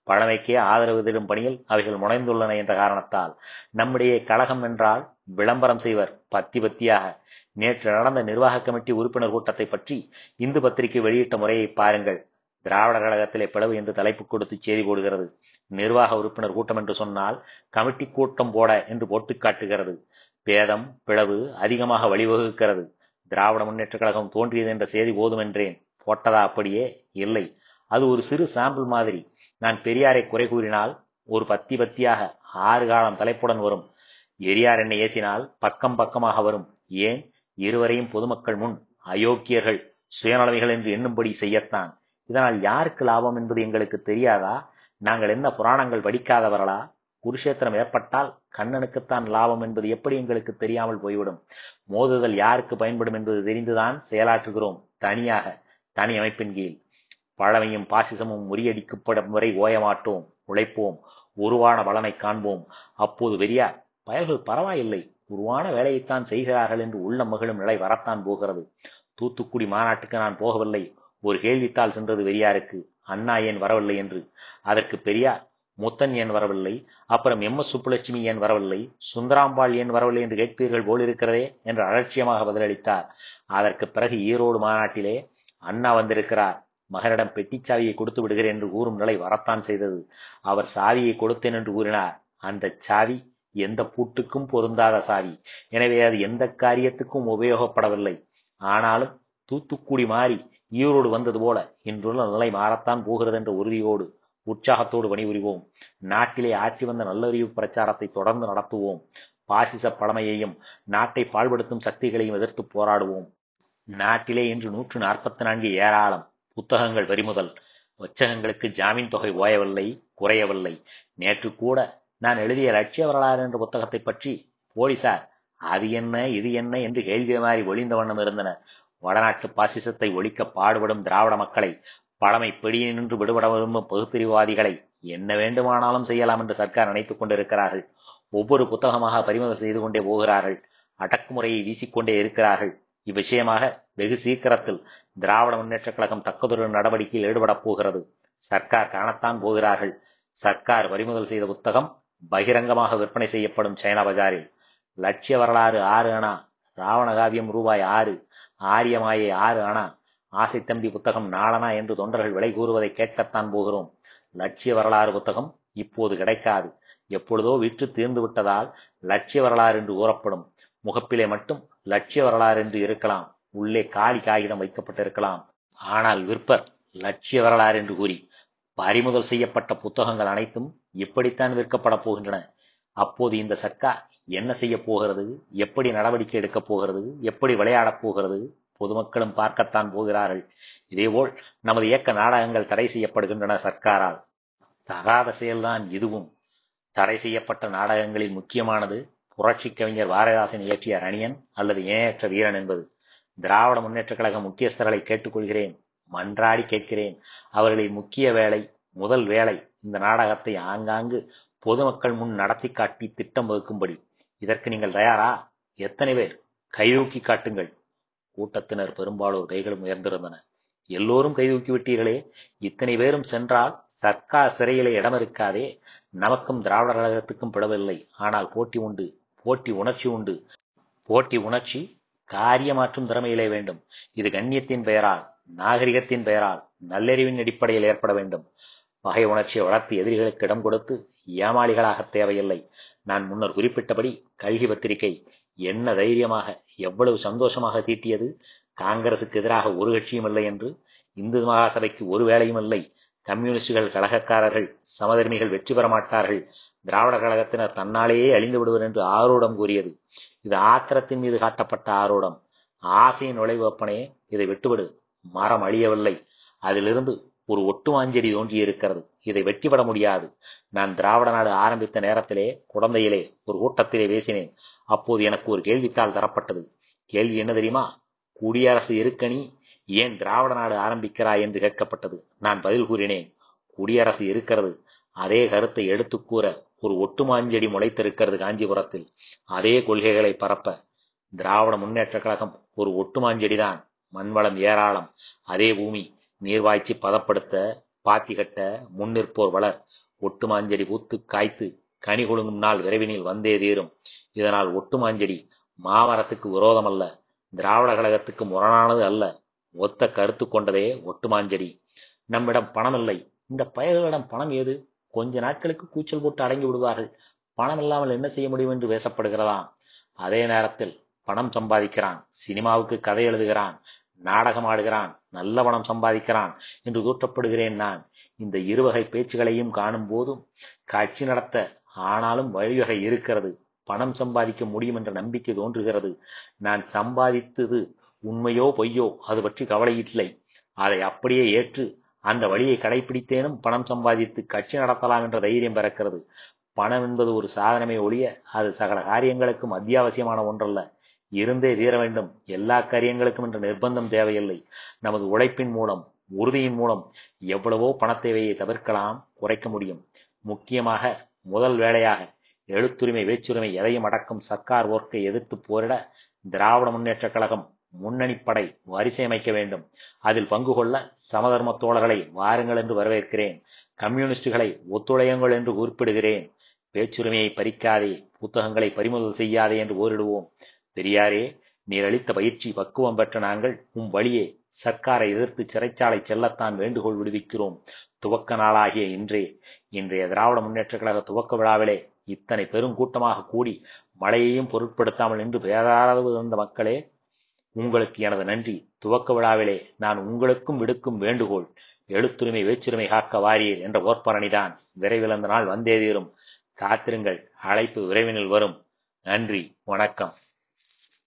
பழமைக்கே ஆதரவு தரும் பணியில் அவைகள் முனைந்துள்ளன என்ற காரணத்தால் நம்முடைய கழகம் என்றால் விளம்பரம் செய்வர் பத்தி பத்தியாக நேற்று நடந்த நிர்வாக கமிட்டி உறுப்பினர் கூட்டத்தை பற்றி இந்து பத்திரிகை வெளியிட்ட முறையை பாருங்கள். திராவிட கழகத்திலே பிளவு என்று தலைப்பு கொடுத்து செய்தி போடுகிறது. நிர்வாக உறுப்பினர் கூட்டம் என்று சொன்னால் கமிட்டி கூட்டம் போட என்று போட்டு காட்டுகிறது. பேதம் பிளவு அதிகமாக வழிவகுக்கிறது. திராவிட முன்னேற்ற கழகம் தோன்றியது என்ற செய்தி போதுமென்றேன். போட்டதா அப்படியே இல்லை. அது ஒரு சிறு சாம்பிள் மாதிரி. நான் பெரியாரை குறை கூறினால் ஒரு பத்தி பத்தியாக ஆறு காலம் தலைப்புடன் வரும். எரியார் என்னை ஏசினால் பக்கம் பக்கமாக வரும். ஏன்? இருவரையும் பொதுமக்கள் முன் அயோக்கியர்கள் சுயநலமைகள் என்று எண்ணும்படி செய்யத்தான். இதனால் யாருக்கு லாபம் என்பது எங்களுக்கு தெரியாதா? நாங்கள் என்ன புராணங்கள் படிக்காதவர்களா? குருஷேத்திரம் ஏற்பட்டால் கண்ணனுக்குத்தான் லாபம் என்பது எப்படி எங்களுக்கு தெரியாமல் போய்விடும்? மோதுதல் யாருக்கு பயன்படும் என்பது தெரிந்துதான் செயலாற்றுகிறோம் தனியாக தனி அமைப்பின் கீழ். பழமையும் பாசிசமும் முறியடிக்கப்படும் வரை ஓயமாட்டோம் உழைப்போம் உருவான பலனை காண்போம். அப்போது வெறியா பயல்கள் பரவாயில்லை. உருவான வேலையைத்தான் செய்கிறார்கள் என்று உள்ள மகிழும் நிலை வரத்தான் போகிறது. தூத்துக்குடி மாநாட்டுக்கு நான் போகவில்லை. ஒரு கேள்வித்தாள் சென்றது வெறியாருக்கு அண்ணா ஏன் வரவில்லை என்று. அதற்கு பெரியார் முத்தன் ஏன் வரவில்லை? அப்புறம் எம் எஸ் சுப்புலட்சுமி ஏன் வரவில்லை? சுந்தராம்பாள் ஏன் வரவில்லை என்று கேட்பீர்கள் போலிருக்கிறதே என்று அலட்சியமாக பதிலளித்தார். அதற்கு பிறகு ஈரோடு மாநாட்டிலே அண்ணா வந்திருக்கிறார். மகனிடம் பெட்டிச்சாவியை கொடுத்து விடுகிறேன் என்று கூறும் நிலை வரத்தான் செய்தது. அவர் சாவியை கொடுத்தேன் என்று கூறினார். அந்த சாவி எந்த பூட்டுக்கும் பொருந்தாத சாவி எனவே அது எந்த காரியத்துக்கும் உபயோகப்படவில்லை. ஆனாலும் தூத்துக்குடி மாறி ஈரோடு வந்தது போல இன்றுள்ள நிலை மாறத்தான் போகிறது என்ற உறுதியோடு உற்சாகத்தோடு பணிபுரிவோம். நாட்டிலே ஆட்சி வந்த நல்லறிவு பிரச்சாரத்தை தொடர்ந்து நடத்துவோம். பாசிச பழமையையும் நாட்டை பாழ்படுத்தும் சக்திகளையும் எதிர்த்து போராடுவோம். நாட்டிலே இன்று நூற்று நாற்பத்தி நான்கு ஏராளம் புத்தகங்கள் வரிமுதல் வச்சகங்களுக்கு ஜாமீன் தொகை ஓயவில்லை குறையவில்லை. நேற்று கூட நான் எழுதிய லட்சிய வரலாறு என்ற புத்தகத்தை பற்றி போலீசார் அது என்ன இது என்ன என்று கேள்வி மாறி ஒளிந்த வண்ணம் இருந்தனர் வடநாட்டு பாசிசத்தை ஒழிக்க பாடுபடும் திராவிட மக்களை பழமை பிடியினின்று விடுபட விரும்பும் பகுப்பிரிவாதிகளை என்ன வேண்டுமானாலும் செய்யலாம் என்று சர்க்கார் நினைத்துக் கொண்டிருக்கிறார்கள். ஒவ்வொரு புத்தகமாக பறிமுதல் செய்து கொண்டே போகிறார்கள். அடக்குமுறையை வீசிக்கொண்டே இருக்கிறார்கள். இவ்விஷயமாக வெகு சீக்கிரத்தில் திராவிட முன்னேற்றக் கழகம் தக்கதொரு நடவடிக்கையில் ஈடுபடப் போகிறது. சர்க்கார் காணத்தான் போகிறார்கள். சர்க்கார் பறிமுதல் செய்த புத்தகம் பகிரங்கமாக விற்பனை செய்யப்படும் சைனா பஜாரில் லட்சிய வரலாறு ஆறு அணா ராவண காவியம் ரூபாய் ஆறு ஆரியமாயை ஆறு அணா ஆசை தம்பி புத்தகம் நாளனா என்று தொண்டர்கள் விலை கூறுவதை கேட்கத்தான் போகிறோம். லட்சிய வரலாறு புத்தகம் இப்போது கிடைக்காது. எப்பொழுதோ விற்று தீர்ந்து விட்டதால் லட்சிய வரலாறு என்று கூறப்படும். முகப்பிலே மட்டும் லட்சிய வரலாறு என்று இருக்கலாம். உள்ளே காலி காகிதம் வைக்கப்பட்டிருக்கலாம். ஆனால் விற்பர் லட்சிய வரலாறு என்று கூறி பறிமுதல் செய்யப்பட்ட புத்தகங்கள் அனைத்தும் இப்படித்தான் விற்கப்பட போகின்றன? அப்போது இந்த சர்க்கார் என்ன செய்ய போகிறது? எப்படி நடவடிக்கை எடுக்கப் போகிறது? எப்படி விளையாடப் போகிறது? பொதுமக்களும் பார்க்கத்தான் போகிறார்கள். இதேபோல் நமது இயக்க நாடகங்கள் தடை செய்யப்படுகின்றன சர்க்காரால். தகாத செயல்தான் இதுவும். தடை செய்யப்பட்ட நாடகங்களில் முக்கியமானது புரட்சி கவிஞர் பாரதிதாசன் இயற்றிய ரணியன் அல்லது இணையற்ற வீரன் என்பது. திராவிட முன்னேற்ற கழக முக்கியஸ்தர்களை கேட்டுக்கொள்கிறேன் மன்றாடி கேட்கிறேன். அவர்களின் முக்கிய வேலை முதல் வேலை இந்த நாடகத்தை ஆங்காங்கு பொதுமக்கள் முன் நடத்தி காட்டி திட்டம் வகுக்கும்படி. இதற்கு நீங்கள் தயாரா? எத்தனை பேர்? கைதூக்கி காட்டுங்கள். கூட்டத்தினர் பெரும்பாலோர் கைகளும் உயர்ந்திருந்தன. எல்லோரும் கைதூக்கி விட்டீர்களே. இத்தனை பேரும் சென்றால் சர்க்கார் சிறையிலே இடம் இருக்காதே நமக்கும் திராவிட கழகத்துக்கும் பிளவில்லை. ஆனால் போட்டி உண்டு. போட்டி உணர்ச்சி உண்டு. போட்டி உணர்ச்சி காரியமாற்றும் திறமையிலே வேண்டும். இது கண்ணியத்தின் பெயரால் நாகரிகத்தின் பெயரால் நல்லறிவின் அடிப்படையில் ஏற்பட வேண்டும். பகை உணர்ச்சியை வளர்த்து எதிரிகளுக்கு இடம் கொடுத்து ஏமாளிகளாக தேவையில்லை. நான் முன்னர் குறிப்பிட்டபடி கல்கி பத்திரிகை என்ன தைரியமாக எவ்வளவு சந்தோஷமாக தீட்டியது? காங்கிரசுக்கு எதிராக ஒரு கட்சியும் இல்லை என்று இந்து மகாசபைக்கு ஒரு வேலையும் இல்லை. கம்யூனிஸ்டுகள் கழகக்காரர்கள் சமதர்மிகள் வெற்றி பெற மாட்டார்கள். திராவிட கழகத்தினர் தன்னாலேயே அழிந்து விடுவர் என்று ஆரோடம் கூறியது. இது ஆத்திரத்தின் மீது காட்டப்பட்ட ஆரோடம் ஆசையின் நுழைவு அப்பனே இதை விட்டுவிடு. மரம் அழியவில்லை. அதிலிருந்து ஒரு ஒட்டுமாஞ்செடி தோன்றியிருக்கிறது. இதை வெட்டிவிட முடியாது. நான் திராவிட நாடு ஆரம்பித்த நேரத்திலே குழந்தையிலே ஒரு கூட்டத்திலே பேசினேன். அப்போது எனக்கு ஒரு கேள்வித்தாள் தரப்பட்டது. கேள்வி என்ன தெரியுமா? குடியரசு இருக்கணி ஏன் திராவிட நாடு ஆரம்பிக்கிறாய் என்று கேட்கப்பட்டது. நான் பதில் கூறினேன் குடியரசு இருக்கிறது அதே கருத்தை எடுத்து கூற ஒரு ஒட்டுமாஞ்செடி முளைத்திருக்கிறது காஞ்சிபுரத்தில். அதே கொள்கைகளை பரப்ப திராவிட முன்னேற்ற கழகம் ஒரு ஒட்டுமாஞ்செடிதான் மண்வளம் ஏராளம். அதே பூமி நீர்வாய்ச்சி பதப்படுத்த பாத்தி கட்ட முன்னிற்போர் வளர். ஒட்டுமாஞ்செடி பூத்து காய்த்து கனி கொழுங்கும் நாள் விரைவினில் வந்தே தீரும். இதனால் ஒட்டுமாஞ்செடி மாமரத்துக்கு விரோதம் அல்ல திராவிட கழகத்துக்கு முரணானது அல்ல. ஒத்த கருத்து கொண்டதே ஒட்டுமாஞ்செடி நம்மிடம் பணம் இல்லை. இந்த பயல்களிடம் பணம் ஏது? கொஞ்ச நாட்களுக்கு கூச்சல் போட்டு அடங்கி விடுவார்கள். பணம் இல்லாமல் என்ன செய்ய முடியும் என்று பேசப்படுகிறதாம். அதே நேரத்தில் பணம் சம்பாதிக்கிறான். சினிமாவுக்கு கதை எழுதுகிறான். நாடகம் ஆடுகிறான் நல்ல பணம் சம்பாதிக்கிறான் என்று தூற்றப்படுகிறேன் நான். இந்த இருவகை பேச்சுகளையும் காணும் போதும் காட்சி நடத்த ஆனாலும் வழிவகை இருக்கிறது. பணம் சம்பாதிக்க முடியும் என்ற நம்பிக்கை தோன்றுகிறது. நான் சம்பாதித்தது உண்மையோ பொய்யோ அது பற்றி கவலை இல்லை. அதை அப்படியே ஏற்று அந்த வழியை கடைபிடித்தேனும் பணம் சம்பாதித்து கட்சி நடத்தலாம் என்ற தைரியம் பிறக்கிறது. பணம் என்பது ஒரு சாதனமே ஒழிய அது சகல காரியங்களுக்கும் அத்தியாவசியமான ஒன்றல்ல. இருந்தே தீர வேண்டும். எல்லா காரியங்களுக்கும் என்ற நிர்பந்தம் தேவையில்லை. நமது உழைப்பின் மூலம் உறுதியின் மூலம் எவ்வளவோ பணத்தேவையை தவிர்க்கலாம் குறைக்க முடியும். முக்கியமாக முதல் வேலையாக எழுத்துரிமை வேச்சுரிமை எதையும் அடக்கும் சர்க்கார் ஓர்க்கை எதிர்த்து போரிட திராவிட முன்னேற்ற கழகம் முன்னணிப்படை வரிசை அமைக்க வேண்டும். அதில் பங்கு கொள்ள சமதர்ம தோழர்களை வாருங்கள் என்று வரவேற்கிறேன். கம்யூனிஸ்டுகளை ஒத்துழையுங்கள் என்று குறிப்பிடுகிறேன். பேச்சுரிமையை பறிக்காதே புத்தகங்களை பறிமுதல் செய்யாதே என்று ஓரிடுவோம் பெரியாரே நீர் அளித்த பயிற்சி பக்குவம் பெற்ற நாங்கள் உம் வழியே சர்க்காரை எதிர்த்து சிறைச்சாலை செல்லத்தான் வேண்டுகோள் விடுவிக்கிறோம். துவக்க நாளாகிய இன்றே இன்றைய திராவிட முன்னேற்ற கழக துவக்க விழாவிலே இத்தனை பெருங்கூட்டமாகக் கூடி மழையையும் பொருட்படுத்தாமல் நின்று பேராதரவு தந்த மக்களே உங்களுக்கு எனது நன்றி. துவக்க விழாவிலே நான் உங்களுக்கும் விடுக்கும் வேண்டுகோள் எழுத்துரிமை வேச்சுரிமை காக்க வாரீர் என்ற ஓர்ப்பரணிதான் விரைவில் அந்த நாள் வந்தே தீரும். காத்திருங்கள். அழைப்பு விரைவினில் வரும். நன்றி. வணக்கம்.